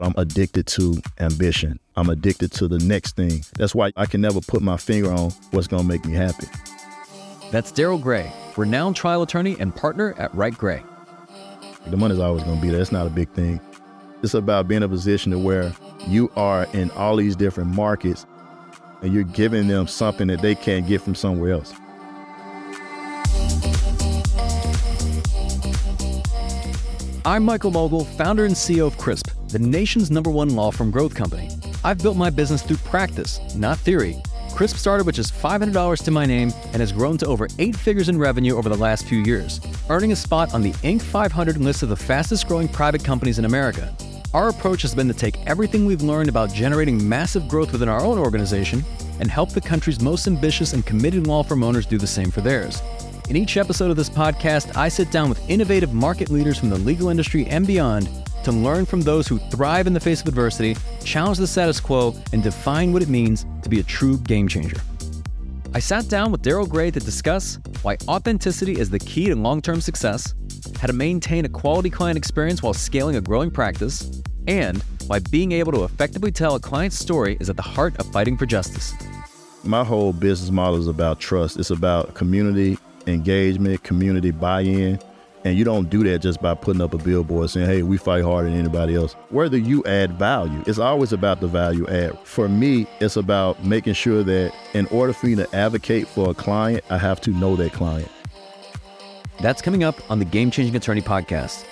I'm addicted to ambition. I'm addicted to the next thing. That's why I can never put my finger on what's going to make me happy. That's Daryl Gray, renowned trial attorney and partner at Wright Gray. The money's always going to be there. It's not a big thing. It's about being in a position to where you are in all these different markets and you're giving them something that they can't get from somewhere else. I'm Michael Mogill, founder and CEO of CRISP, the nation's number one law firm growth company. I've built my business through practice, not theory. CRISP started with just $500 to my name and has grown to over eight figures in revenue over the last few years, earning a spot on the Inc. 500 list of the fastest growing private companies in America. Our approach has been to take everything we've learned about generating massive growth within our own organization and help the country's most ambitious and committed law firm owners do the same for theirs. In each episode of this podcast, I sit down with innovative market leaders from the legal industry and beyond to learn from those who thrive in the face of adversity, challenge the status quo, and define what it means to be a true game changer. I sat down with Daryl Gray to discuss why authenticity is the key to long term success, how to maintain a quality client experience while scaling a growing practice, and why being able to effectively tell a client's story is at the heart of fighting for justice. My whole business model is about trust. It's about community engagement, community buy in. And you don't do that just by putting up a billboard saying, hey, we fight harder than anybody else. Whether you add value, it's always about the value add. For me, it's about making sure that in order for me to advocate for a client, I have to know that client. That's coming up on the Game Changing Attorney podcast.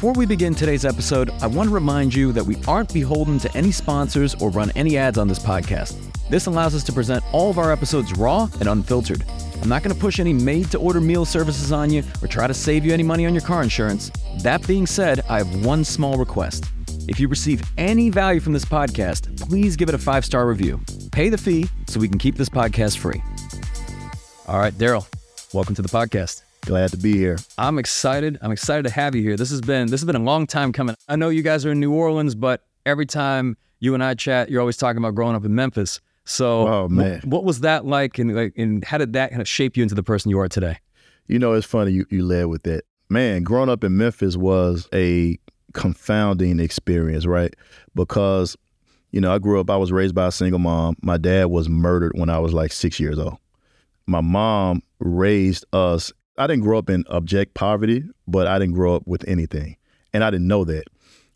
Before we begin today's episode, I want to remind you that we aren't beholden to any sponsors or run any ads on this podcast. This allows us to present all of our episodes raw and unfiltered. I'm not going to push any made to order meal services on you or try to save you any money on your car insurance. That being said, I have one small request. If you receive any value from this podcast, please give it a five star review. Pay the fee so we can keep this podcast free. All right, Daryl, welcome to the podcast. Glad to be here. I'm excited. I'm excited to have you here. This has been this has been a long time coming. I know you guys are in New Orleans, but every time you and I chat, you're always talking about growing up in Memphis. So, oh man, what was that like, and like, and how did that kind of shape you into the person you are today? You know, it's funny you you led with that. Man, growing up in Memphis was a confounding experience, right? Because you know, I grew up. I was raised by a single mom. My dad was murdered when I was like six years old. My mom raised us I didn't grow up in abject poverty, but I didn't grow up with anything, and I didn't know that.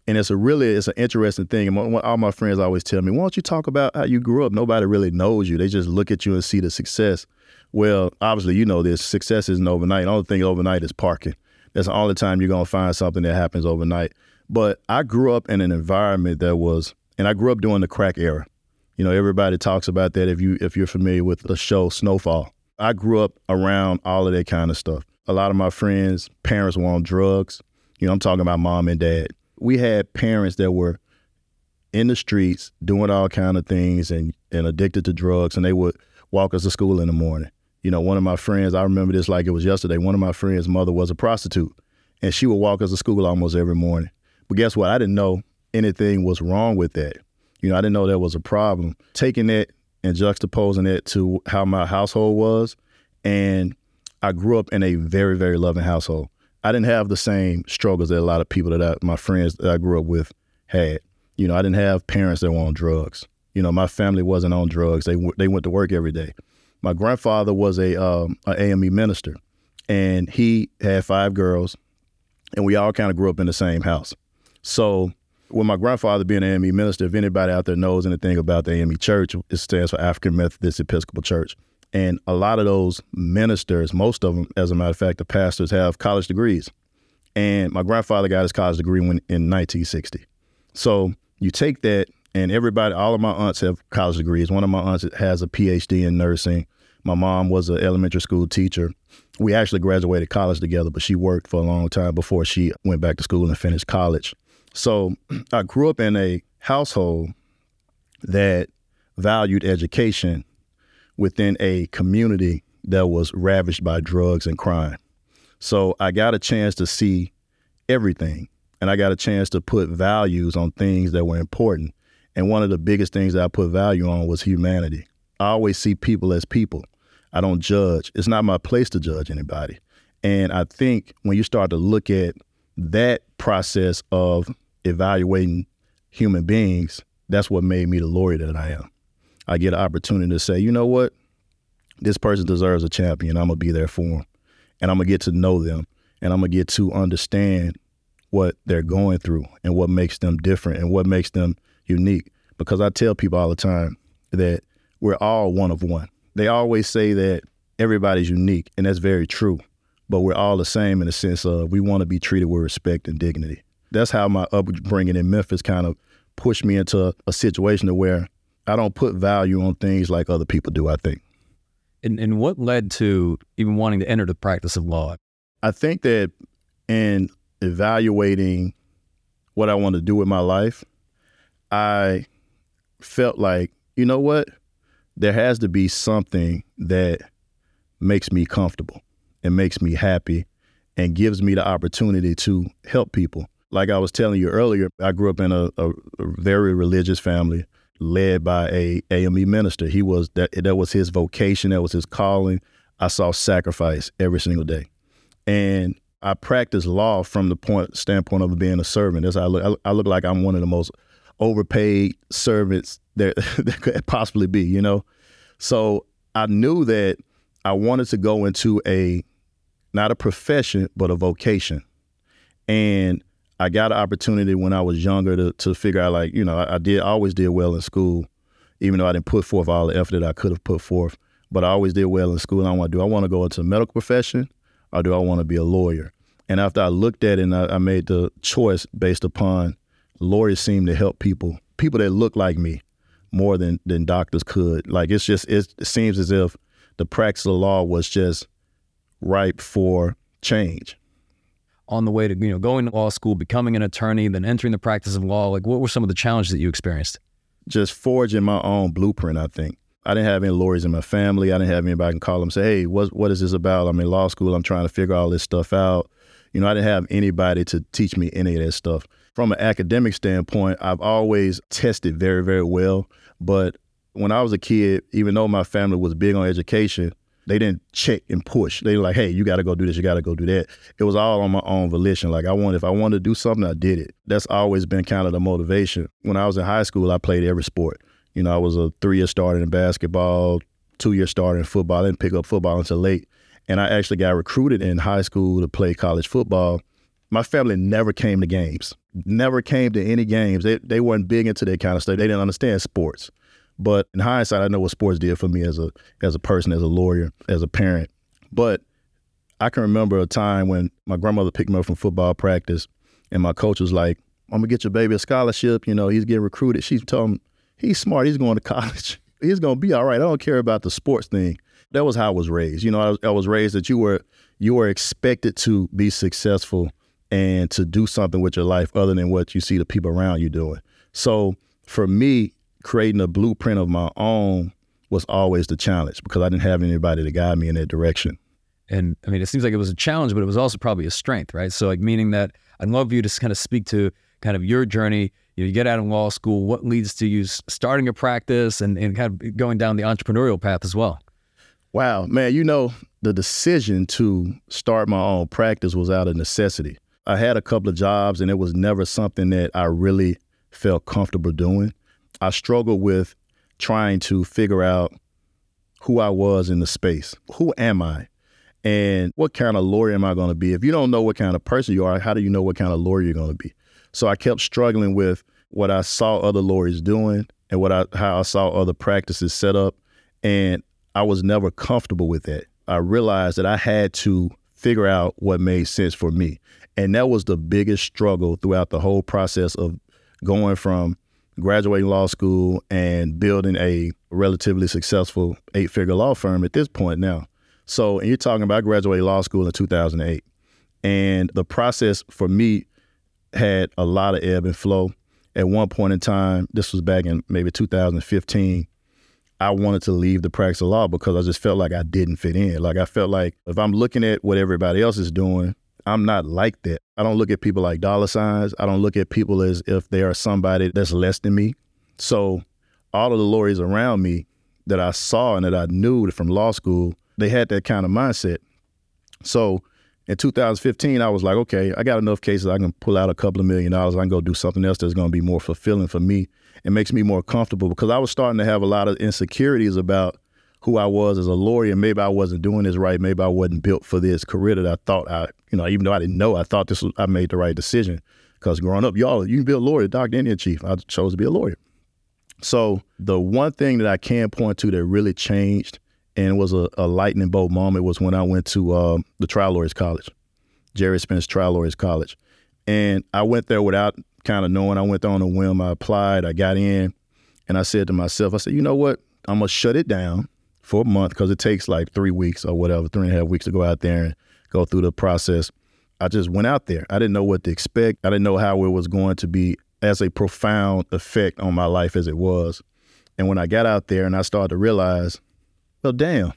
And it's a really it's an interesting thing. And all my friends always tell me, "Why don't you talk about how you grew up? Nobody really knows you. They just look at you and see the success." Well, obviously, you know this. Success isn't overnight. The only thing overnight is parking. That's all the time you're gonna find something that happens overnight. But I grew up in an environment that was, and I grew up during the crack era. You know, everybody talks about that if you if you're familiar with the show Snowfall. I grew up around all of that kind of stuff. A lot of my friends' parents were on drugs. You know, I'm talking about mom and dad. We had parents that were in the streets doing all kind of things and, and addicted to drugs, and they would walk us to school in the morning. You know, one of my friends, I remember this like it was yesterday. One of my friends' mother was a prostitute, and she would walk us to school almost every morning. But guess what? I didn't know anything was wrong with that. You know, I didn't know there was a problem. Taking that and juxtaposing it to how my household was. And I grew up in a very, very loving household. I didn't have the same struggles that a lot of people that I, my friends that I grew up with had. You know, I didn't have parents that were on drugs. You know, my family wasn't on drugs. They they went to work every day. My grandfather was a um, an AME minister, and he had five girls, and we all kind of grew up in the same house. So with my grandfather being an AME minister, if anybody out there knows anything about the AME Church, it stands for African Methodist Episcopal Church. And a lot of those ministers, most of them, as a matter of fact, the pastors have college degrees. And my grandfather got his college degree when, in 1960. So you take that, and everybody, all of my aunts have college degrees. One of my aunts has a PhD in nursing. My mom was an elementary school teacher. We actually graduated college together, but she worked for a long time before she went back to school and finished college. So I grew up in a household that valued education within a community that was ravaged by drugs and crime. So I got a chance to see everything and I got a chance to put values on things that were important. And one of the biggest things that I put value on was humanity. I always see people as people. I don't judge. It's not my place to judge anybody. And I think when you start to look at that process of evaluating human beings, that's what made me the lawyer that I am. I get an opportunity to say, you know what? This person deserves a champion. I'm going to be there for them. And I'm going to get to know them. And I'm going to get to understand what they're going through and what makes them different and what makes them unique. Because I tell people all the time that we're all one of one. They always say that everybody's unique, and that's very true. But we're all the same in the sense of we want to be treated with respect and dignity. That's how my upbringing in Memphis kind of pushed me into a situation to where I don't put value on things like other people do, I think. And, and what led to even wanting to enter the practice of law? I think that in evaluating what I want to do with my life, I felt like, you know what? There has to be something that makes me comfortable and makes me happy and gives me the opportunity to help people. Like I was telling you earlier, I grew up in a, a, very religious family led by a AME minister. He was that that was his vocation, that was his calling. I saw sacrifice every single day. And I practice law from the point standpoint of being a servant. As I look, I, I look like I'm one of the most overpaid servants that, that could possibly be, you know. So I knew that I wanted to go into a not a profession but a vocation, and I got an opportunity when I was younger to to figure out like you know I, I did I always did well in school, even though I didn't put forth all the effort that I could have put forth. But I always did well in school. I want to do I want to go into a medical profession or do I want to be a lawyer? And after I looked at it and I, I made the choice based upon lawyers seem to help people, people that look like me more than than doctors could. Like it's just it seems as if the practice of law was just ripe for change. On the way to you know going to law school, becoming an attorney, then entering the practice of law, like what were some of the challenges that you experienced? Just forging my own blueprint. I think I didn't have any lawyers in my family. I didn't have anybody I can call them say, "Hey, what what is this about?" I'm in law school. I'm trying to figure all this stuff out. You know, I didn't have anybody to teach me any of that stuff. From an academic standpoint, I've always tested very, very well. But when I was a kid, even though my family was big on education, they didn't check and push. They were like, hey, you got to go do this, you got to go do that. It was all on my own volition. Like I wanted, if I wanted to do something, I did it. That's always been kind of the motivation. When I was in high school, I played every sport. You know, I was a three-year starter in basketball, two-year starter in football. I didn't pick up football until late. And I actually got recruited in high school to play college football. My family never came to games, never came to any games. They, they weren't big into that kind of stuff. They didn't understand sports. But in hindsight, I know what sports did for me as a as a person, as a lawyer, as a parent. But I can remember a time when my grandmother picked me up from football practice, and my coach was like, "I'm gonna get your baby a scholarship. You know, he's getting recruited." She told him, "He's smart. He's going to college. he's gonna be all right. I don't care about the sports thing." That was how I was raised. You know, I was, I was raised that you were you were expected to be successful and to do something with your life other than what you see the people around you doing. So for me, creating a blueprint of my own was always the challenge because I didn't have anybody to guide me in that direction. And I mean, it seems like it was a challenge, but it was also probably a strength, right? So, like, meaning that I'd love you to kind of speak to kind of your journey. You, know, you get out of law school, what leads to you starting a practice and, and kind of going down the entrepreneurial path as well? Wow, man, you know, the decision to start my own practice was out of necessity. I had a couple of jobs and it was never something that I really felt comfortable doing. I struggled with trying to figure out who I was in the space. Who am I? And what kind of lawyer am I going to be? If you don't know what kind of person you are, how do you know what kind of lawyer you're going to be? So I kept struggling with what I saw other lawyers doing and what I how I saw other practices set up and I was never comfortable with that. I realized that I had to figure out what made sense for me. And that was the biggest struggle throughout the whole process of going from graduating law school and building a relatively successful eight figure law firm at this point now. So, and you're talking about graduating law school in 2008. And the process for me had a lot of ebb and flow. At one point in time, this was back in maybe 2015, I wanted to leave the practice of law because I just felt like I didn't fit in. Like I felt like if I'm looking at what everybody else is doing, I'm not like that. I don't look at people like dollar signs. I don't look at people as if they are somebody that's less than me. So all of the lawyers around me that I saw and that I knew from law school they had that kind of mindset. So in 2015, I was like, okay, I got enough cases. I can pull out a couple of million dollars. I can go do something else that's going to be more fulfilling for me It makes me more comfortable because I was starting to have a lot of insecurities about who I was as a lawyer. Maybe I wasn't doing this right. Maybe I wasn't built for this career that I thought I, you know, even though I didn't know, I thought this was, I made the right decision. Because growing up, y'all, you can be a lawyer, doctor, Indian chief. I chose to be a lawyer. So the one thing that I can point to that really changed and was a, a lightning bolt moment was when I went to uh, the Trial Lawyers College, Gerry Spence Trial Lawyers College. And I went there without kind of knowing. I went there on a whim. I applied, I got in, and I said to myself, I said, you know what? I'm going to shut it down for a month because it takes like three weeks or whatever, three and a half weeks to go out there and go through the process. I just went out there. I didn't know what to expect. I didn't know how it was going to be as a profound effect on my life as it was. And when I got out there and I started to realize, well, damn,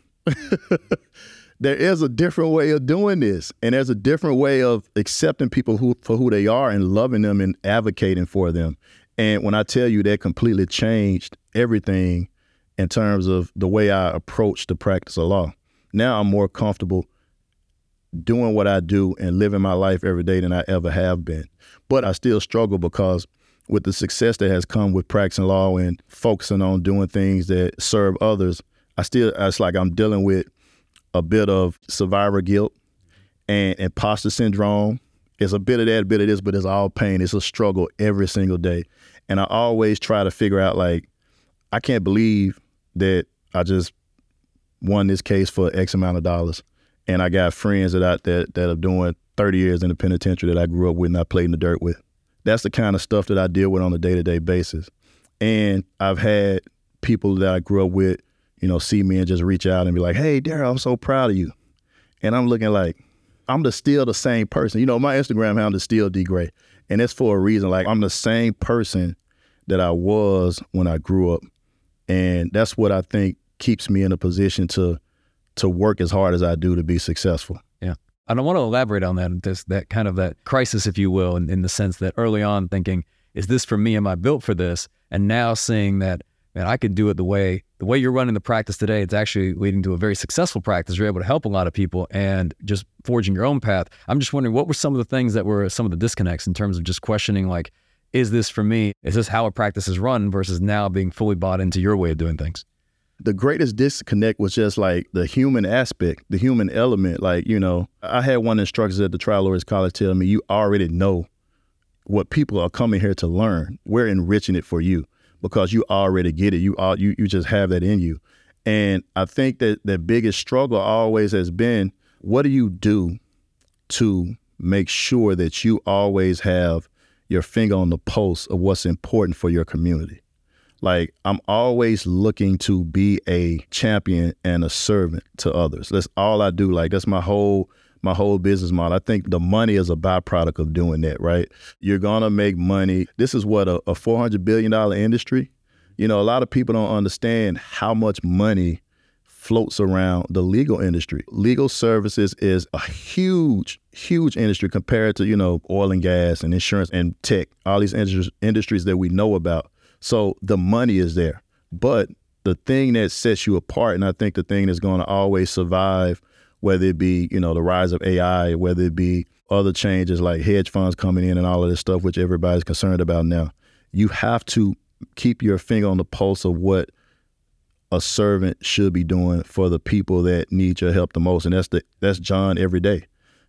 there is a different way of doing this. And there's a different way of accepting people who, for who they are and loving them and advocating for them. And when I tell you that completely changed everything in terms of the way I approach the practice of law. Now I'm more comfortable doing what I do and living my life every day than I ever have been. But I still struggle because with the success that has come with practicing law and focusing on doing things that serve others, I still it's like I'm dealing with a bit of survivor guilt and imposter syndrome. It's a bit of that, a bit of this, but it's all pain. It's a struggle every single day. And I always try to figure out like, I can't believe that I just won this case for X amount of dollars. And I got friends that I, that that are doing 30 years in the penitentiary that I grew up with and I played in the dirt with. That's the kind of stuff that I deal with on a day-to-day basis. And I've had people that I grew up with, you know, see me and just reach out and be like, "Hey, Daryl, I'm so proud of you." And I'm looking like I'm the still the same person. You know, my Instagram handle is still D Gray, and it's for a reason. Like I'm the same person that I was when I grew up, and that's what I think keeps me in a position to to work as hard as I do to be successful. Yeah. And I want to elaborate on that, that kind of that crisis, if you will, in, in the sense that early on thinking, is this for me? Am I built for this? And now seeing that, man, I could do it the way the way you're running the practice today. It's actually leading to a very successful practice. You're able to help a lot of people and just forging your own path. I'm just wondering, what were some of the things that were some of the disconnects in terms of just questioning, like, is this for me? Is this how a practice is run versus now being fully bought into your way of doing things? the greatest disconnect was just like the human aspect, the human element. Like, you know, I had one instructor at the Trial Lawyers College tell me, you already know what people are coming here to learn. We're enriching it for you because you already get it. You all you, you just have that in you. And I think that the biggest struggle always has been what do you do to make sure that you always have your finger on the pulse of what's important for your community? like I'm always looking to be a champion and a servant to others. That's all I do. Like that's my whole my whole business model. I think the money is a byproduct of doing that, right? You're gonna make money. This is what a, a four hundred billion dollar industry. You know, a lot of people don't understand how much money floats around the legal industry. Legal services is a huge, huge industry compared to, you know, oil and gas and insurance and tech, all these industries that we know about. So the money is there. But the thing that sets you apart, and I think the thing that's going to always survive, whether it be, you know, the rise of AI, whether it be other changes like hedge funds coming in and all of this stuff, which everybody's concerned about now, you have to keep your finger on the pulse of what a servant should be doing for the people that need your help the most. And that's the that's John every day.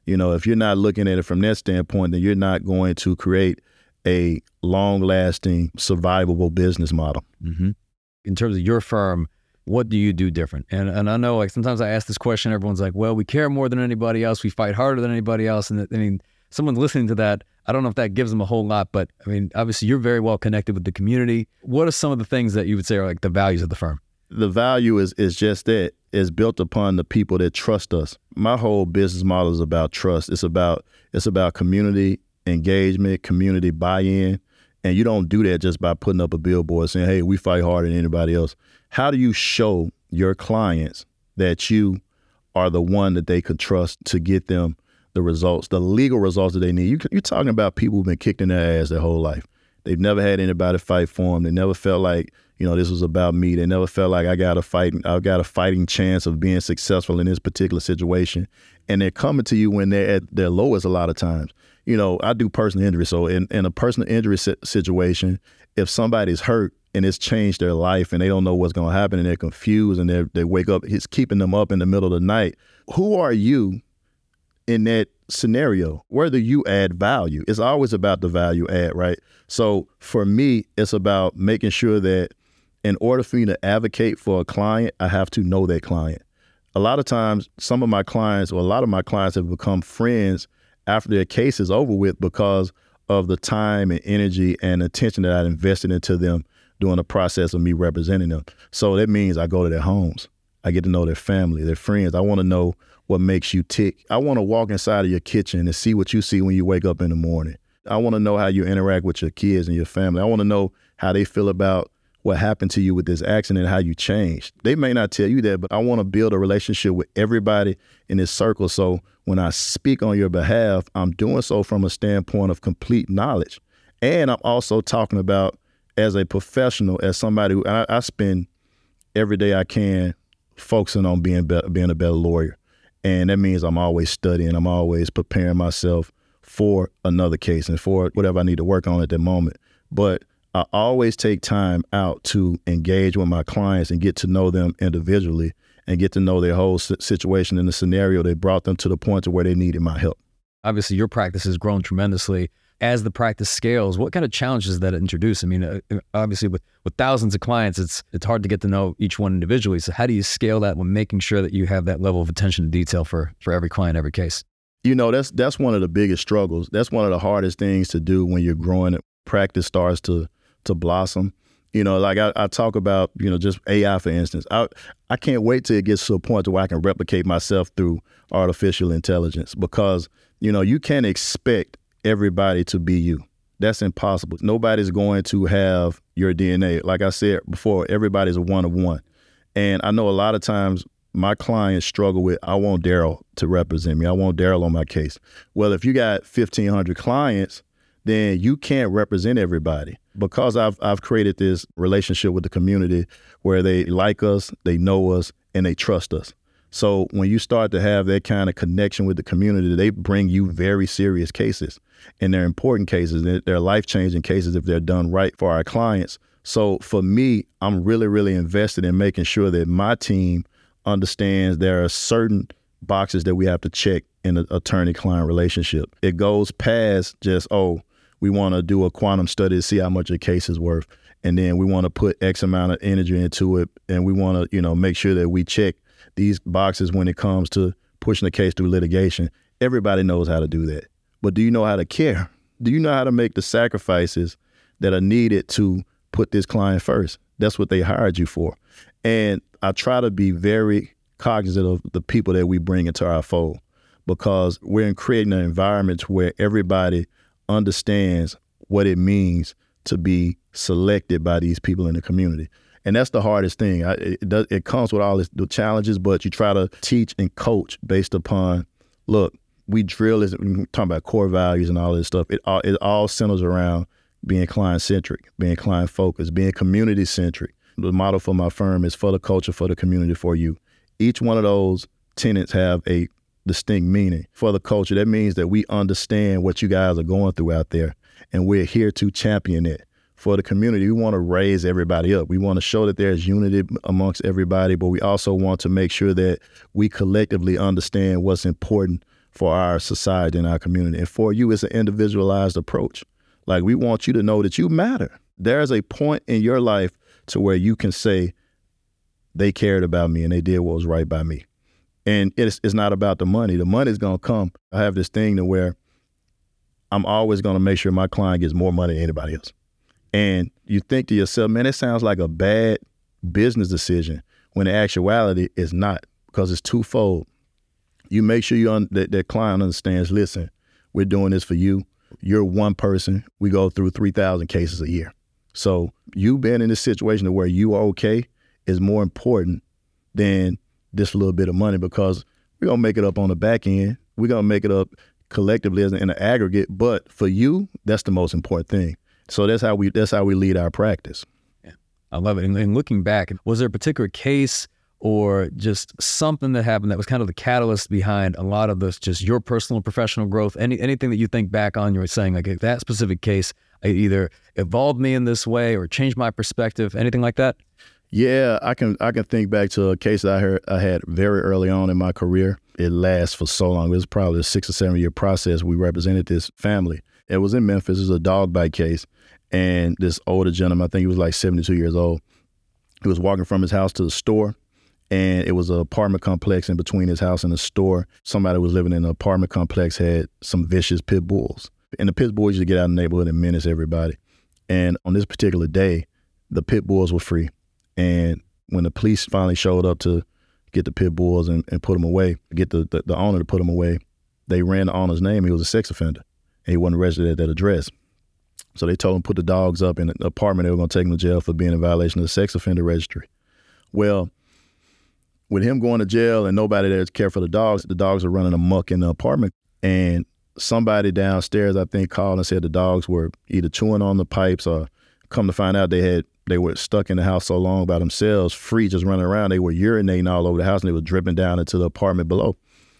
You know, if you're not looking at it from that standpoint, then you're not going to create a long lasting, survivable business model. Mm-hmm. In terms of your firm, what do you do different? And and I know like sometimes I ask this question, everyone's like, well, we care more than anybody else, we fight harder than anybody else. And I mean, someone listening to that, I don't know if that gives them a whole lot, but I mean, obviously you're very well connected with the community. What are some of the things that you would say are like the values of the firm? The value is is just that is built upon the people that trust us. My whole business model is about trust. It's about it's about community engagement, community buy-in. And you don't do that just by putting up a billboard saying, hey, we fight harder than anybody else. How do you show your clients that you are the one that they could trust to get them the results, the legal results that they need? You, you're talking about people who've been kicked in their ass their whole life. They've never had anybody fight for them. They never felt like, you know, this was about me. They never felt like I got a fighting, I got a fighting chance of being successful in this particular situation. And they're coming to you when they're at their lowest a lot of times. You know, I do personal injury. So in, in a personal injury situation, if somebody's hurt and it's changed their life and they don't know what's going to happen and they're confused and they they wake up, it's keeping them up in the middle of the night. Who are you in that scenario? Whether you add value, it's always about the value add, right? So for me, it's about making sure that in order for me to advocate for a client, I have to know that client. A lot of times, some of my clients or a lot of my clients have become friends after their case is over with because of the time and energy and attention that I invested into them during the process of me representing them. So that means I go to their homes. I get to know their family, their friends. I want to know what makes you tick. I want to walk inside of your kitchen and see what you see when you wake up in the morning. I want to know how you interact with your kids and your family. I want to know how they feel about what happened to you with this accident, how you changed. They may not tell you that, but I want to build a relationship with everybody in this circle. So when I speak on your behalf, I'm doing so from a standpoint of complete knowledge. And I'm also talking about as a professional, as somebody who I, I spend every day I can focusing on being be, being a better lawyer. And that means I'm always studying, I'm always preparing myself for another case and for whatever I need to work on at that moment. But I always take time out to engage with my clients and get to know them individually and get to know their whole situation and the scenario that brought them to the point to where they needed my help. Obviously, your practice has grown tremendously. As the practice scales, what kind of challenges does that introduce? I mean, uh, uh, obviously, with, with thousands of clients, it's it's hard to get to know each one individually. So, how do you scale that when making sure that you have that level of attention to detail for for every client, every case? You know, that's that's one of the biggest struggles. That's one of the hardest things to do when you're growing. Practice starts to to blossom. You know, like I, I, talk about, you know, just AI for instance. I I can't wait till it gets to a point to where I can replicate myself through artificial intelligence because, you know, you can't expect everybody to be you. That's impossible. Nobody's going to have your DNA. Like I said before, everybody's a one of one. And I know a lot of times my clients struggle with I want Daryl to represent me. I want Daryl on my case. Well, if you got 1500 clients, then you can't represent everybody because I've I've created this relationship with the community where they like us, they know us, and they trust us. So when you start to have that kind of connection with the community, they bring you very serious cases, and they're important cases. They're life changing cases if they're done right for our clients. So for me, I'm really really invested in making sure that my team understands there are certain boxes that we have to check in an attorney client relationship. It goes past just oh we want to do a quantum study to see how much a case is worth. And then we want to put x amount of energy into it. And we want to you know make sure that we check these boxes when it comes to pushing the case through litigation. Everybody knows how to do that. But do you know how to care? Do you know how to make the sacrifices that are needed to put this client first? That's what they hired you for. And i try to be very cognizant of the people that we bring into our fold because we're in creating an environment where everybody understands what it means to be selected by these people in the community. And that's the hardest thing. I, it, does, it comes with all this, the challenges, but you try to teach and coach based upon, look, we drill is talking about core values and all this stuff. It all, it all centers around being client centric, being client focused, being community centric. The model for my firm is for the culture, for the community, for you. Each one of those tenants have a distinct meaning for the culture. That means that we understand what you guys are going through out there, and we're here to champion it. For the community, we want to raise everybody up. We want to show that there's unity amongst everybody, but we also want to make sure that we collectively understand what's important for our society and our community. And for you, it's an individualized approach. Like we want you to know that you matter. There's a point in your life to where you can say, they cared about me and they did what was right by me. And it's, it's not about the money. The money's gonna come. I have this thing to where I'm always gonna make sure my client gets more money than anybody else. And you think to yourself, man, it sounds like a bad business decision when in actuality it's not because it's twofold. You make sure you un- that, that client understands, listen, we're doing this for you. You're one person. We go through 3,000 cases a year. So you being in this situation to where you are okay is more important than this little bit of money because we're gonna make it up on the back end. We're gonna make it up collectively as in an aggregate. But for you, that's the most important thing. So that's how we that's how we lead our practice. Yeah. I love it. And, and looking back, was there a particular case or just something that happened that was kind of the catalyst behind a lot of this, just your personal and professional growth? Any anything that you think back on, you were saying like that specific case either evolved me in this way or changed my perspective, anything like that? Yeah, I can I can think back to a case that I heard I had very early on in my career. It lasts for so long. It was probably a six or seven year process. We represented this family. It was in Memphis. It was a dog bite case, and this older gentleman, I think he was like seventy two years old. He was walking from his house to the store and it was an apartment complex in between his house and the store. Somebody was living in an apartment complex had some vicious pit bulls, and the pit bulls used to get out in the neighborhood and menace everybody. And on this particular day, the pit bulls were free, and when the police finally showed up to get the pit bulls and, and put them away, get the, the, the owner to put them away, they ran the owner's name. He was a sex offender, and he wasn't registered at that address. So they told him put the dogs up in an apartment. They were going to take him to jail for being in violation of the sex offender registry. Well, with him going to jail and nobody there to care for the dogs, the dogs are running amok in the apartment. And somebody downstairs, I think, called and said the dogs were either chewing on the pipes or come to find out they had they were stuck in the house so long by themselves, free just running around. They were urinating all over the house and they were dripping down into the apartment below.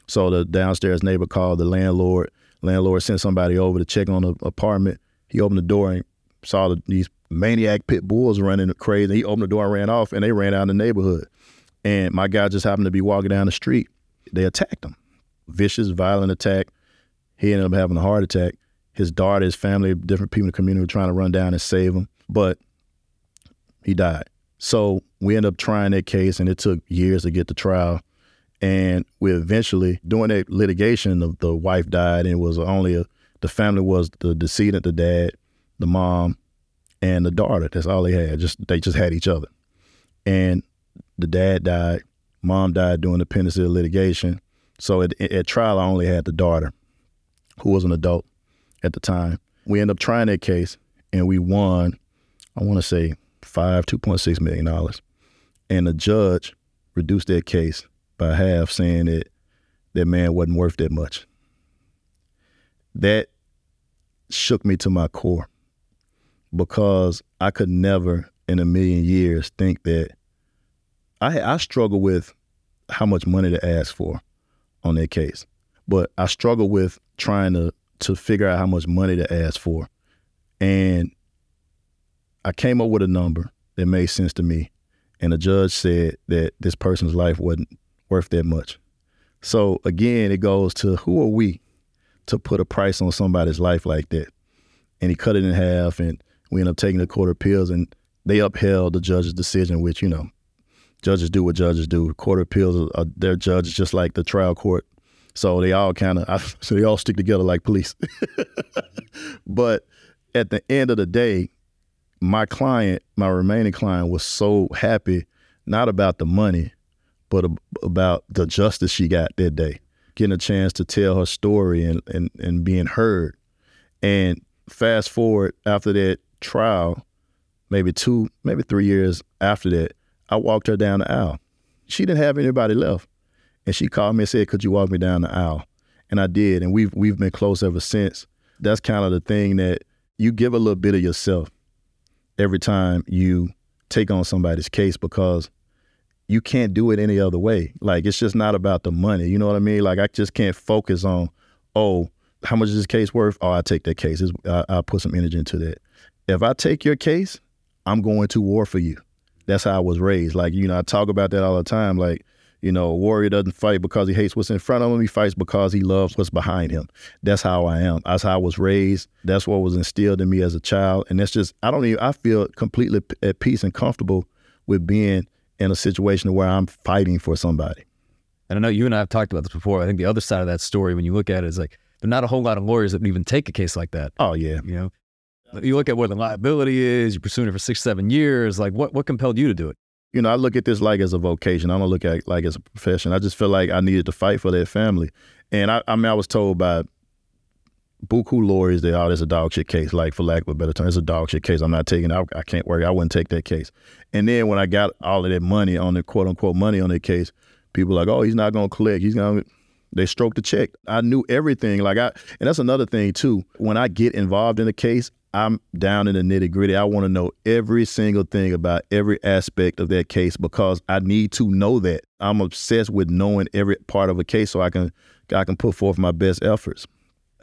So the downstairs neighbor called the landlord. Landlord sent somebody over to check on the apartment. He opened the door and saw the, these maniac pit bulls running crazy. He opened the door and ran off, and they ran out in the neighborhood. And my guy just happened to be walking down the street. They attacked him. Vicious, violent attack. He ended up having a heart attack. His daughter, his family, different people in the community were trying to run down and save him, but he died. So we ended up trying that case, and it took years to get the trial. And we eventually, during that litigation, the, the wife died, and it was only a, the family was the decedent, the dad, the mom, and the daughter. That's all they had. Just they just had each other. And the dad died, mom died during the pendency of litigation. So at, at trial, I only had the daughter, who was an adult at the time. We ended up trying that case, and we won. I want to say five, two point six million dollars, and the judge reduced that case by half, saying that that man wasn't worth that much. That shook me to my core because I could never in a million years think that I I struggle with how much money to ask for on that case, but I struggle with trying to to figure out how much money to ask for, and I came up with a number that made sense to me, and the judge said that this person's life wasn't worth that much. So again, it goes to who are we to put a price on somebody's life like that? And he cut it in half, and we ended up taking the court of appeals, and they upheld the judge's decision, which you know judges do what judges do. Court of appeals, are, they're judges just like the trial court. So they all kind of, so they all stick together like police. but at the end of the day, my client, my remaining client, was so happy, not about the money, but about the justice she got that day, getting a chance to tell her story and, and, and being heard. And fast forward after that trial, maybe two, maybe three years after that, I walked her down the aisle. She didn't have anybody left. And she called me and said, Could you walk me down the aisle? And I did. And we've we've been close ever since. That's kind of the thing that you give a little bit of yourself every time you take on somebody's case because you can't do it any other way. Like it's just not about the money. You know what I mean? Like I just can't focus on, oh, how much is this case worth? Oh, I take that case. I, I'll put some energy into that. If I take your case, I'm going to war for you that's how I was raised. Like, you know, I talk about that all the time. Like, you know, a warrior doesn't fight because he hates what's in front of him. He fights because he loves what's behind him. That's how I am. That's how I was raised. That's what was instilled in me as a child. And that's just, I don't even, I feel completely at peace and comfortable with being in a situation where I'm fighting for somebody. And I know you and I have talked about this before. I think the other side of that story, when you look at it, is like, there are not a whole lot of lawyers that would even take a case like that. Oh, yeah. You know, you look at where the liability is, you're pursuing it for six, seven years. Like, what, what compelled you to do it? You know, I look at this like as a vocation. I don't look at it like as a profession. I just feel like I needed to fight for that family. And I, I mean, I was told by buku lawyers that, oh, there's a dog shit case, like for lack of a better term, it's a dog shit case. I'm not taking I, I can't work. I wouldn't take that case. And then when I got all of that money on the quote unquote money on that case, people like, oh, he's not going to collect. He's going to, they stroked the check. I knew everything. Like I, and that's another thing too. When I get involved in a case, I'm down in the nitty gritty. I want to know every single thing about every aspect of that case because I need to know that. I'm obsessed with knowing every part of a case so I can I can put forth my best efforts.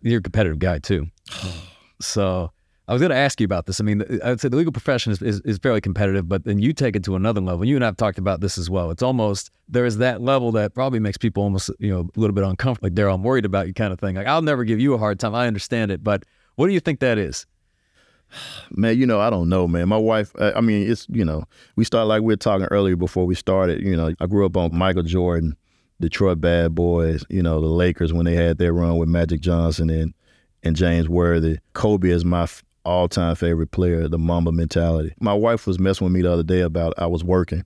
You're a competitive guy too. so I was going to ask you about this. I mean, I would say the legal profession is, is, is, fairly competitive, but then you take it to another level. You and I have talked about this as well. It's almost, there is that level that probably makes people almost, you know, a little bit uncomfortable. Like, Daryl, I'm worried about you kind of thing. Like, I'll never give you a hard time. I understand it. But what do you think that is? Man, you know, I don't know, man. My wife, I mean, it's, you know, we started like we were talking earlier before we started. You know, I grew up on Michael Jordan, Detroit Bad Boys, you know, the Lakers when they had their run with Magic Johnson and, and James Worthy. Kobe is my all time favorite player, the Mamba mentality. My wife was messing with me the other day about I was working,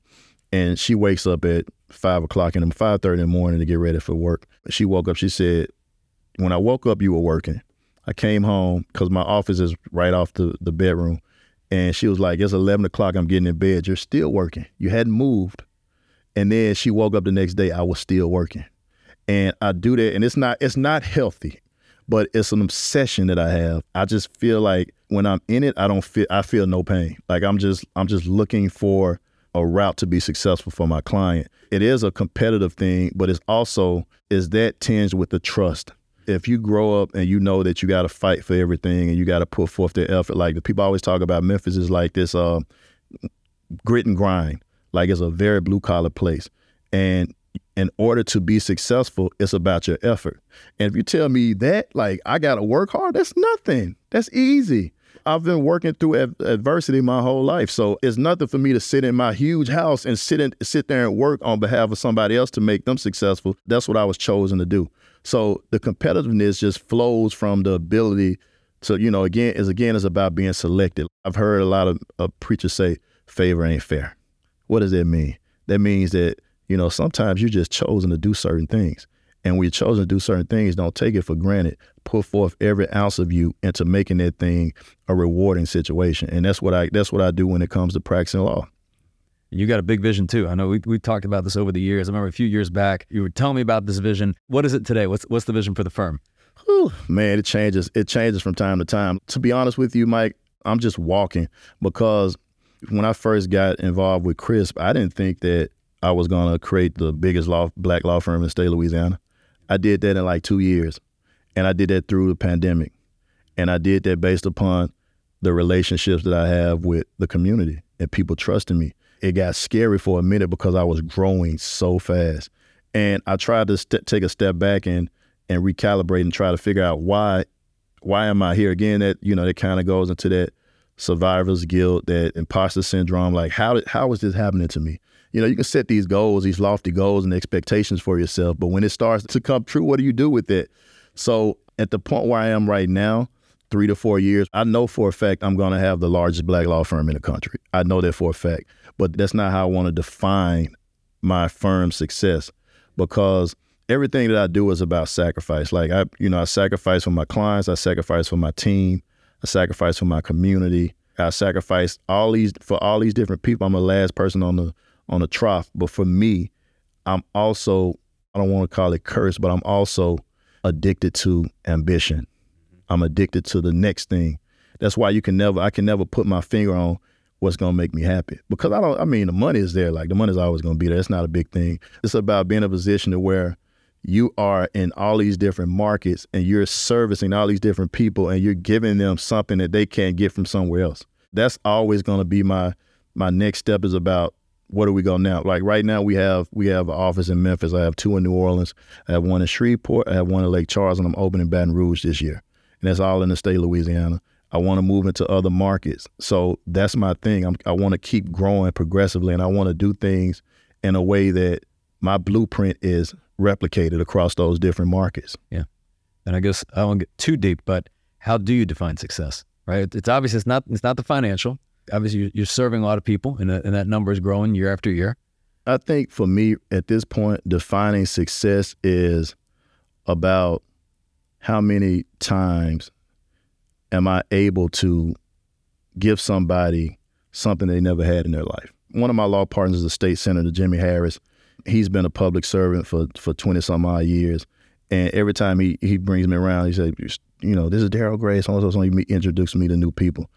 and she wakes up at five o'clock in the five thirty in the morning to get ready for work. She woke up. She said, "When I woke up, you were working. I came home because my office is right off the the bedroom." And she was like, It's 11 o'clock. I'm getting in bed. You're still working. You hadn't moved. And then she woke up the next day. I was still working. And I do that. And it's not, it's not healthy but it's an obsession that I have. I just feel like when I'm in it, I don't feel I feel no pain. Like I'm just I'm just looking for a route to be successful for my client. It is a competitive thing, but it's also is that tinged with the trust. If you grow up and you know that you got to fight for everything and you got to put forth the effort, like the people always talk about Memphis is like this uh, grit and grind, like it's a very blue collar place, and in order to be successful, it's about your effort. And if you tell me that, like, I got to work hard, that's nothing. That's easy. I've been working through ad- adversity my whole life. So it's nothing for me to sit in my huge house and sit in, sit there and work on behalf of somebody else to make them successful. That's what I was chosen to do. So the competitiveness just flows from the ability to, you know, again, is again is about being selected. I've heard a lot of uh, preachers say favor ain't fair. What does that mean? That means that you know, sometimes you're just chosen to do certain things. And when you're chosen to do certain things, don't take it for granted. Put forth every ounce of you into making that thing a rewarding situation. And that's what I that's what I do when it comes to practicing law. You got a big vision too. I know we we talked about this over the years. I remember a few years back you were telling me about this vision. What is it today? What's what's the vision for the firm? Whew, man, it changes. It changes from time to time. To be honest with you, Mike, I'm just walking because when I first got involved with Crisp, I didn't think that I was going to create the biggest law, black law firm in the state of Louisiana. I did that in like two years. And I did that through the pandemic. And I did that based upon the relationships that I have with the community and people trusting me. It got scary for a minute because I was growing so fast. And I tried to st- take a step back and and recalibrate and try to figure out why why am I here again that you know that kind of goes into that survivor's guilt that imposter syndrome like how did how was this happening to me you know, you can set these goals, these lofty goals and expectations for yourself, but when it starts to come true, what do you do with it? So at the point where I am right now, three to four years, I know for a fact I'm going to have the largest black law firm in the country. I know that for a fact, but that's not how I want to define my firm's success because everything that I do is about sacrifice. Like I, you know, I sacrifice for my clients, I sacrifice for my team, I sacrifice for my community, I sacrifice all these for all these different people. I'm the last person on the on the trough. But for me, I'm also, I don't want to call it curse, but I'm also addicted to ambition. I'm addicted to the next thing. That's why you can never, I can never put my finger on what's gonna make me happy. Because I don't, I mean, the money is there. Like the money's always gonna be there. It's not a big thing. It's about being in a position to where you are in all these different markets and you're servicing all these different people and you're giving them something that they can't get from somewhere else. That's always gonna be my my next step is about what are we go now? Like right now, we have we have an office in Memphis. I have two in New Orleans. I have one in Shreveport. I have one in Lake Charles, and I'm opening Baton Rouge this year. And that's all in the state of Louisiana. I want to move into other markets. So that's my thing. I'm, I want to keep growing progressively, and I want to do things in a way that my blueprint is replicated across those different markets. Yeah. And I guess I won't get too deep, but how do you define success? Right? It's obvious it's not it's not the financial obviously you're serving a lot of people, and, and that number is growing year after year. I think for me at this point, defining success is about how many times am I able to give somebody something they never had in their life. One of my law partners is a state senator, Jimmy Harris. He's been a public servant for for twenty some odd years, and every time he he brings me around, he says, you know, this is Daryl Gray, so and so introducing me to new people.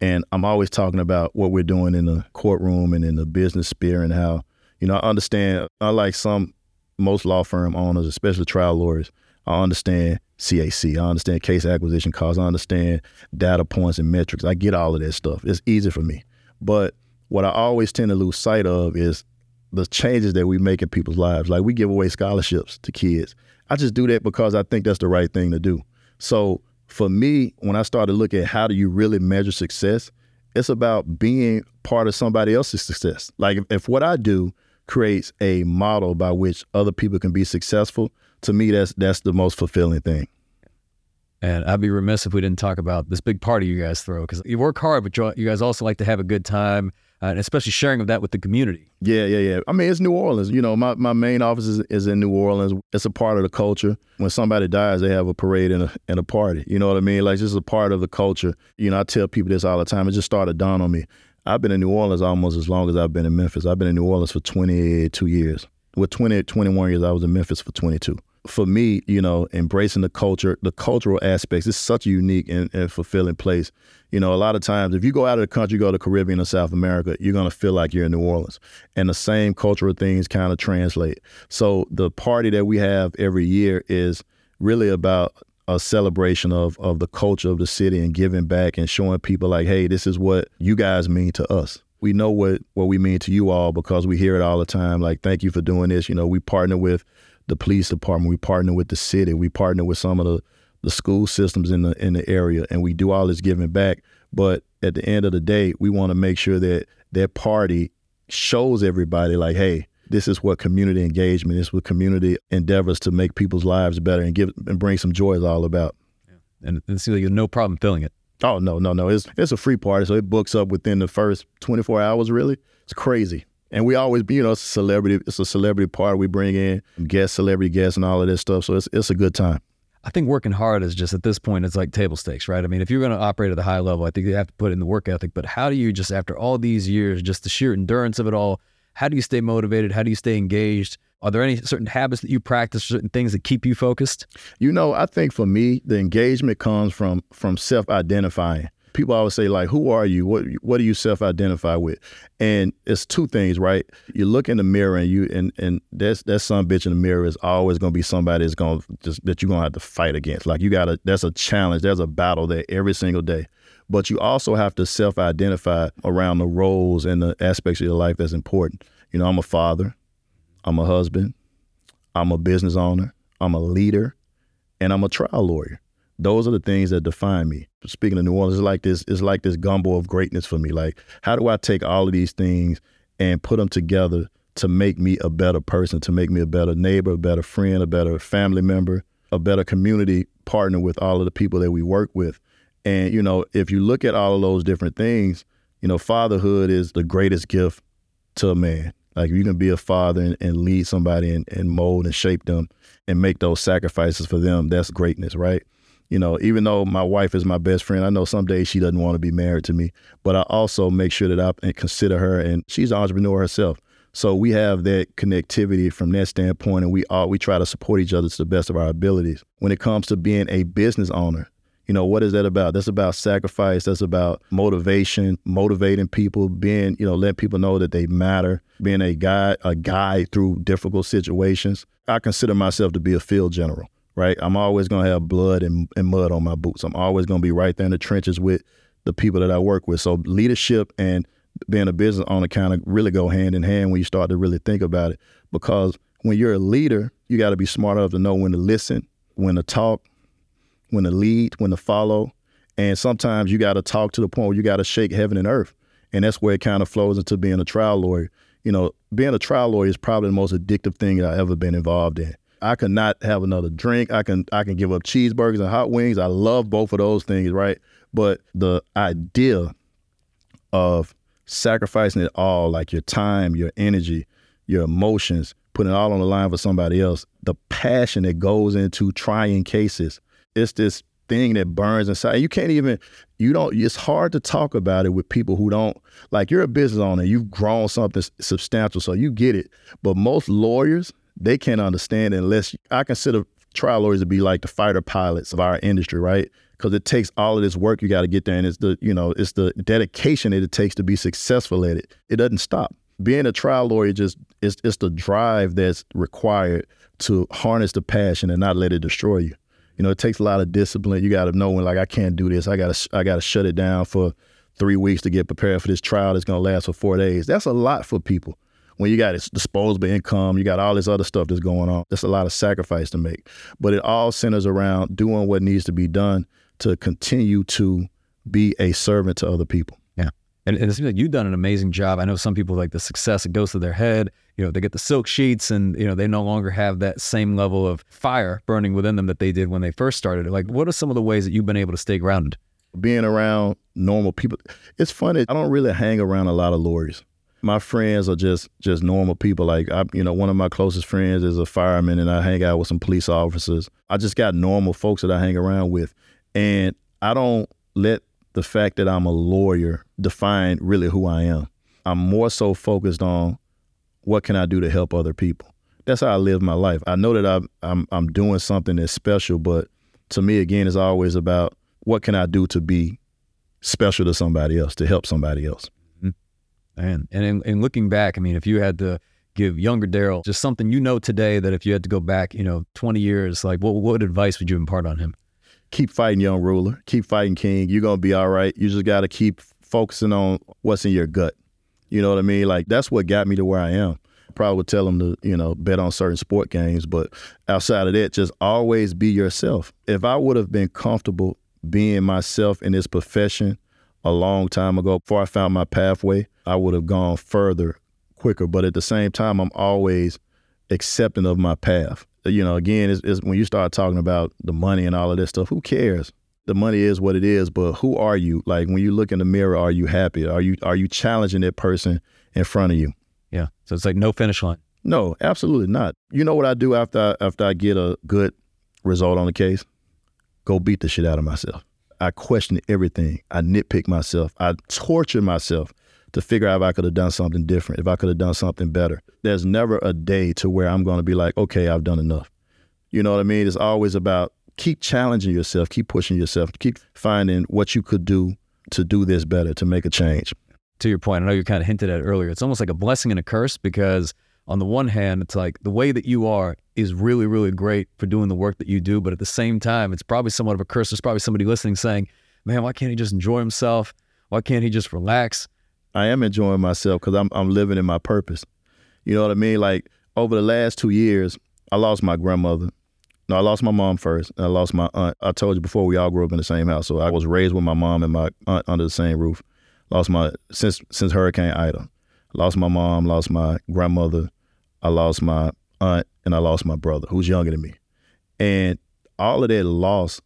And I'm always talking about what we're doing in the courtroom and in the business sphere and how, you know, I understand, unlike some, most law firm owners, especially trial lawyers, I understand CAC. I understand case acquisition costs. I understand data points and metrics. I get all of that stuff. It's easy for me. But what I always tend to lose sight of is the changes that we make in people's lives. Like we give away scholarships to kids. I just do that because I think that's the right thing to do. So for me, when I started looking at how do you really measure success, it's about being part of somebody else's success. Like if, if what I do creates a model by which other people can be successful, to me that's that's the most fulfilling thing. And I'd be remiss if we didn't talk about this big party you guys throw because you work hard, but you guys also like to have a good time, uh, and especially sharing of that with the community. Yeah, yeah, yeah. I mean, it's New Orleans. You know, my, my main office is, is in New Orleans. It's a part of the culture. When somebody dies, they have a parade and a, and a party. You know what I mean? Like, this is a part of the culture. You know, I tell people this all the time. It just started dawn on me. I've been in New Orleans almost as long as I've been in Memphis. I've been in New Orleans for 22 years. With 20, 21 years, I was in Memphis for 22 for me, you know, embracing the culture, the cultural aspects, it's such a unique and, and, fulfilling place. You know, a lot of times if you go out of the country, go to the Caribbean or South America, you're gonna feel like you're in New Orleans. And the same cultural things kind of translate. So the party that we have every year is really about a celebration of of the culture of the city and giving back and showing people like, hey, this is what you guys mean to us we know what what we mean to you all because we hear it all the time. Like, thank you for doing this. You know, we partner with the police department. We partner with the city. We partner with some of the, the school systems in the in the area, and we do all this giving back. But at the end of the day, we want to make sure that that party shows everybody like, hey, this is what community engagement is, what community endeavors to make people's lives better and give and bring some joy is all about. Yeah. And it seems like you have no problem filling it. Oh no, no, no! It's it's a free party, so it books up within the first 24 hours. Really, it's crazy. And we always, you know, it's a celebrity, it's a celebrity party. We bring in guests, celebrity guests, and all of this stuff. So it's it's a good time. I think working hard is just at this point, it's like table stakes, right? I mean, if you're going to operate at a high level, I think you have to put in the work ethic. But how do you just, after all these years, just the sheer endurance of it all, how do you stay motivated? How do you stay engaged? Are there any certain habits that you practice, certain things that keep you focused? You know, I think for me, the engagement comes from from self identifying people always say like, "Who are you? What what do you self-identify with?" And it's two things, right? You look in the mirror and you and and that's that some bitch in the mirror is always going to be somebody that's going to just that you're going to have to fight against. Like you got to that's a challenge. There's a battle there every single day. But you also have to self-identify around the roles and the aspects of your life that's important. You know, I'm a father, I'm a husband, I'm a business owner, I'm a leader, and I'm a trial lawyer those are the things that define me. Speaking of New Orleans, it's like this, it's like this gumbo of greatness for me. Like, how do I take all of these things and put them together to make me a better person, to make me a better neighbor, a better friend, a better family member, a better community partner with all of the people that we work with. And, you know, if you look at all of those different things, you know, fatherhood is the greatest gift to a man. Like you can be a father and, and lead somebody and, and mold and shape them and make those sacrifices for them. That's greatness, right? you know, even though my wife is my best friend, I know some days she doesn't want to be married to me, but I also make sure that I consider her, and she's an entrepreneur herself. So we have that connectivity from that standpoint, and we all we try to support each other to the best of our abilities. When it comes to being a business owner, you know, what is that about? That's about sacrifice. That's about motivation, motivating people, being, you know, letting people know that they matter, being a guide, a guide through difficult situations. I consider myself to be a field general right? I'm always going to have blood and, and mud on my boots. I'm always going to be right there in the trenches with the people that I work with. So leadership and being a business owner kind of really go hand in hand when you start to really think about it. Because when you're a leader, you got to be smart enough to know when to listen, when to talk, when to lead, when to follow. And sometimes you got to talk to the point where you got to shake heaven and earth. And that's where it kind of flows into being a trial lawyer. You know, being a trial lawyer is probably the most addictive thing that I've ever been involved in. I could not have another drink. I can I can give up cheeseburgers and hot wings. I love both of those things, right? But the idea of sacrificing it all, like your time, your energy, your emotions, putting it all on the line for somebody else, the passion that goes into trying cases, it's this thing that burns inside. You can't even, you don't, it's hard to talk about it with people who don't, like you're a business owner, you've grown something substantial, so you get it. But most lawyers, they can't understand unless I consider trial lawyers to be like the fighter pilots of our industry, right? Because it takes all of this work you got to get there, and it's the you know it's the dedication that it takes to be successful at it. It doesn't stop. Being a trial lawyer just it's it's the drive that's required to harness the passion and not let it destroy you. You know, it takes a lot of discipline. You got to know when like I can't do this. I got to I got to shut it down for three weeks to get prepared for this trial that's going to last for four days. That's a lot for people. When you got disposable income, you got all this other stuff that's going on. That's a lot of sacrifice to make. But it all centers around doing what needs to be done to continue to be a servant to other people. Yeah. And, and it seems like you've done an amazing job. I know some people like the success, it goes to their head. You know, they get the silk sheets and, you know, they no longer have that same level of fire burning within them that they did when they first started. Like, what are some of the ways that you've been able to stay grounded? Being around normal people. It's funny. I don't really hang around a lot of lawyers. My friends are just just normal people. Like I, you know, one of my closest friends is a fireman, and I hang out with some police officers. I just got normal folks that I hang around with, and I don't let the fact that I'm a lawyer define really who I am. I'm more so focused on what can I do to help other people. That's how I live my life. I know that I'm I'm, I'm doing something that's special, but to me, again, it's always about what can I do to be special to somebody else, to help somebody else. Mm-hmm. And and in, in looking back, I mean, if you had to give younger Daryl just something you know today that if you had to go back, you know, 20 years, like what what advice would you impart on him? Keep fighting, young ruler. Keep fighting, king. You're gonna be all right. You just got to keep focusing on what's in your gut. You know what I mean? Like that's what got me to where I am. Probably would tell them to, you know, bet on certain sport games, but outside of that, just always be yourself. If I would have been comfortable being myself in this profession a long time ago, before I found my pathway, I would have gone further quicker. But at the same time, I'm always accepting of my path. You know, again, it's, it's when you start talking about the money and all of this stuff, who cares? The money is what it is, but who are you? Like when you look in the mirror, are you happy? Are you are you challenging that person in front of you? Yeah. So it's like no finish line. No, absolutely not. You know what I do after I, after I get a good result on the case? Go beat the shit out of myself. I question everything. I nitpick myself. I torture myself to figure out if I could have done something different, if I could have done something better. There's never a day to where I'm going to be like, okay, I've done enough. You know what I mean? It's always about keep challenging yourself, keep pushing yourself, keep finding what you could do to do this better, to make a change. To your point, I know you kind of hinted at it earlier. It's almost like a blessing and a curse because on the one hand, it's like the way that you are is really, really great for doing the work that you do. But at the same time, it's probably somewhat of a curse. There's probably somebody listening saying, man, why can't he just enjoy himself? Why can't he just relax? I am enjoying myself because I'm, I'm living in my purpose. You know what I mean? Like over the last two years, I lost my grandmother. No, I lost my mom first. I lost my aunt. I told you before we all grew up in the same house. So I was raised with my mom and my aunt under the same roof. Lost my since since Hurricane Ida. Lost my mom, lost my grandmother, I lost my aunt, and I lost my brother, who's younger than me. And all of that loss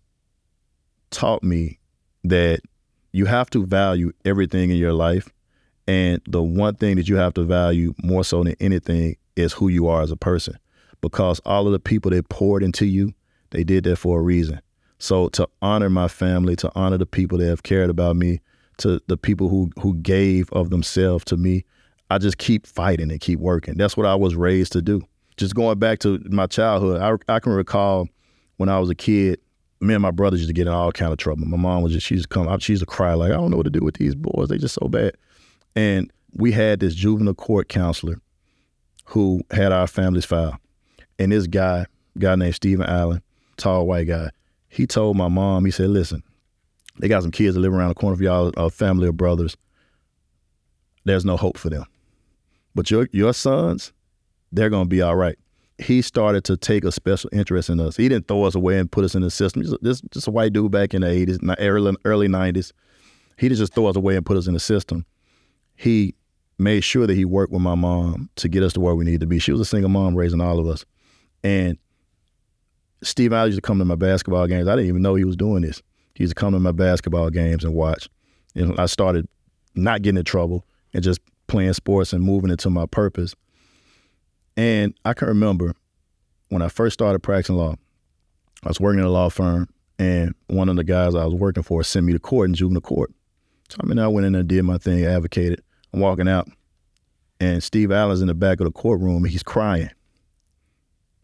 taught me that you have to value everything in your life. And the one thing that you have to value more so than anything is who you are as a person. Because all of the people that poured into you, they did that for a reason. So to honor my family, to honor the people that have cared about me, to the people who who gave of themselves to me, I just keep fighting and keep working. That's what I was raised to do. Just going back to my childhood, I, I can recall when I was a kid, me and my brothers used to get in all kind of trouble. My mom was just, she used come, she used to cry like, I don't know what to do with these boys. They just so bad. And we had this juvenile court counselor who had our family's file. And this guy, guy named Stephen Allen, tall white guy, he told my mom, he said, listen, they got some kids that live around the corner of y'all, a family of brothers. There's no hope for them. But your your sons, they're gonna be all right. He started to take a special interest in us. He didn't throw us away and put us in the system. Just, just, just a white dude back in the eighties, early early nineties. He didn't just throw us away and put us in the system. He made sure that he worked with my mom to get us to where we needed to be. She was a single mom raising all of us. And Steve Allen used to come to my basketball games. I didn't even know he was doing this. He used to come to my basketball games and watch. And I started not getting in trouble and just playing sports and moving into my purpose. And I can remember when I first started practicing law, I was working in a law firm, and one of the guys I was working for sent me to court in juvenile court. So I mean, I went in there, did my thing, advocated. I'm walking out, and Steve Allen's in the back of the courtroom, and he's crying.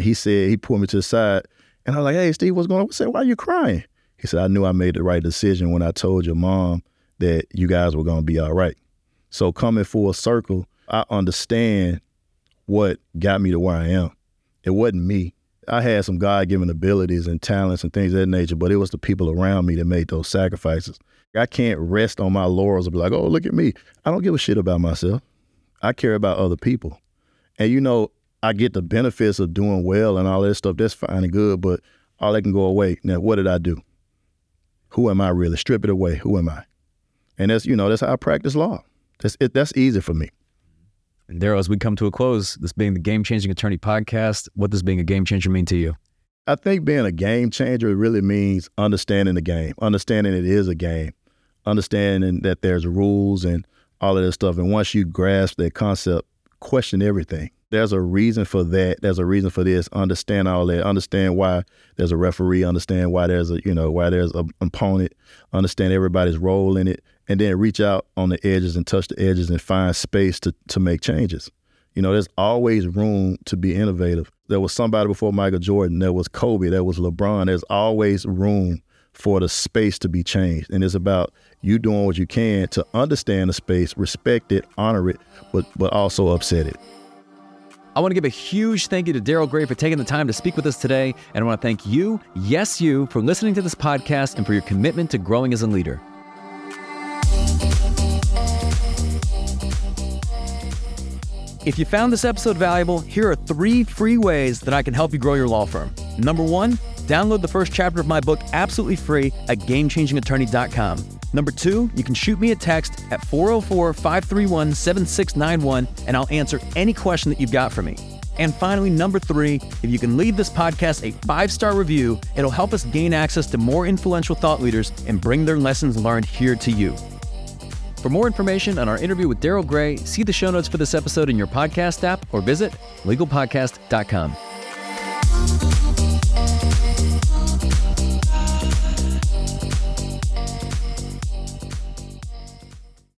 He said he pulled me to the side, And I was like, hey, Steve, what's going on? I said, why are you crying? He said, I knew I made the right decision when I told your mom that you guys were going to be all right. So coming full circle, I understand what got me to where I am. It wasn't me. I had some God given abilities and talents and things of that nature, but it was the people around me that made those sacrifices. I can't rest on my laurels and be like, oh, look at me. I don't give a shit about myself. I care about other people. And you know, I get the benefits of doing well and all that stuff. That's fine and good, but all that can go away. Now, what did I do? Who am I really? Strip it away. Who am I? And that's you know that's how I practice law. That's it, that's easy for me. And Daryl, as we come to a close, this being the Game Changing Attorney podcast, what does being a game changer mean to you? I think being a game changer really means understanding the game, understanding it is a game, understanding that there's rules and all of this stuff. And once you grasp that concept, question everything. There's a reason for that. There's a reason for this. Understand all that. Understand why there's a referee. Understand why there's a you know why there's an opponent. Understand everybody's role in it, and then reach out on the edges and touch the edges and find space to to make changes. You know, there's always room to be innovative. There was somebody before Michael Jordan. There was Kobe. There was LeBron. There's always room for the space to be changed. And it's about you doing what you can to understand the space, respect it, honor it, but but also upset it. I want to give a huge thank you to Daryl Gray for taking the time to speak with us today. And I want to thank you, yes, you, for listening to this podcast and for your commitment to growing as a leader. If you found this episode valuable, here are three free ways that I can help you grow your law firm. Number one, download the first chapter of my book absolutely free at gamechangingattorney.com. Number two, you can shoot me a text at 404 531 7691 and I'll answer any question that you've got for me. And finally, number three, if you can leave this podcast a five star review, it'll help us gain access to more influential thought leaders and bring their lessons learned here to you. For more information on our interview with Daryl Gray, see the show notes for this episode in your podcast app or visit legalpodcast.com.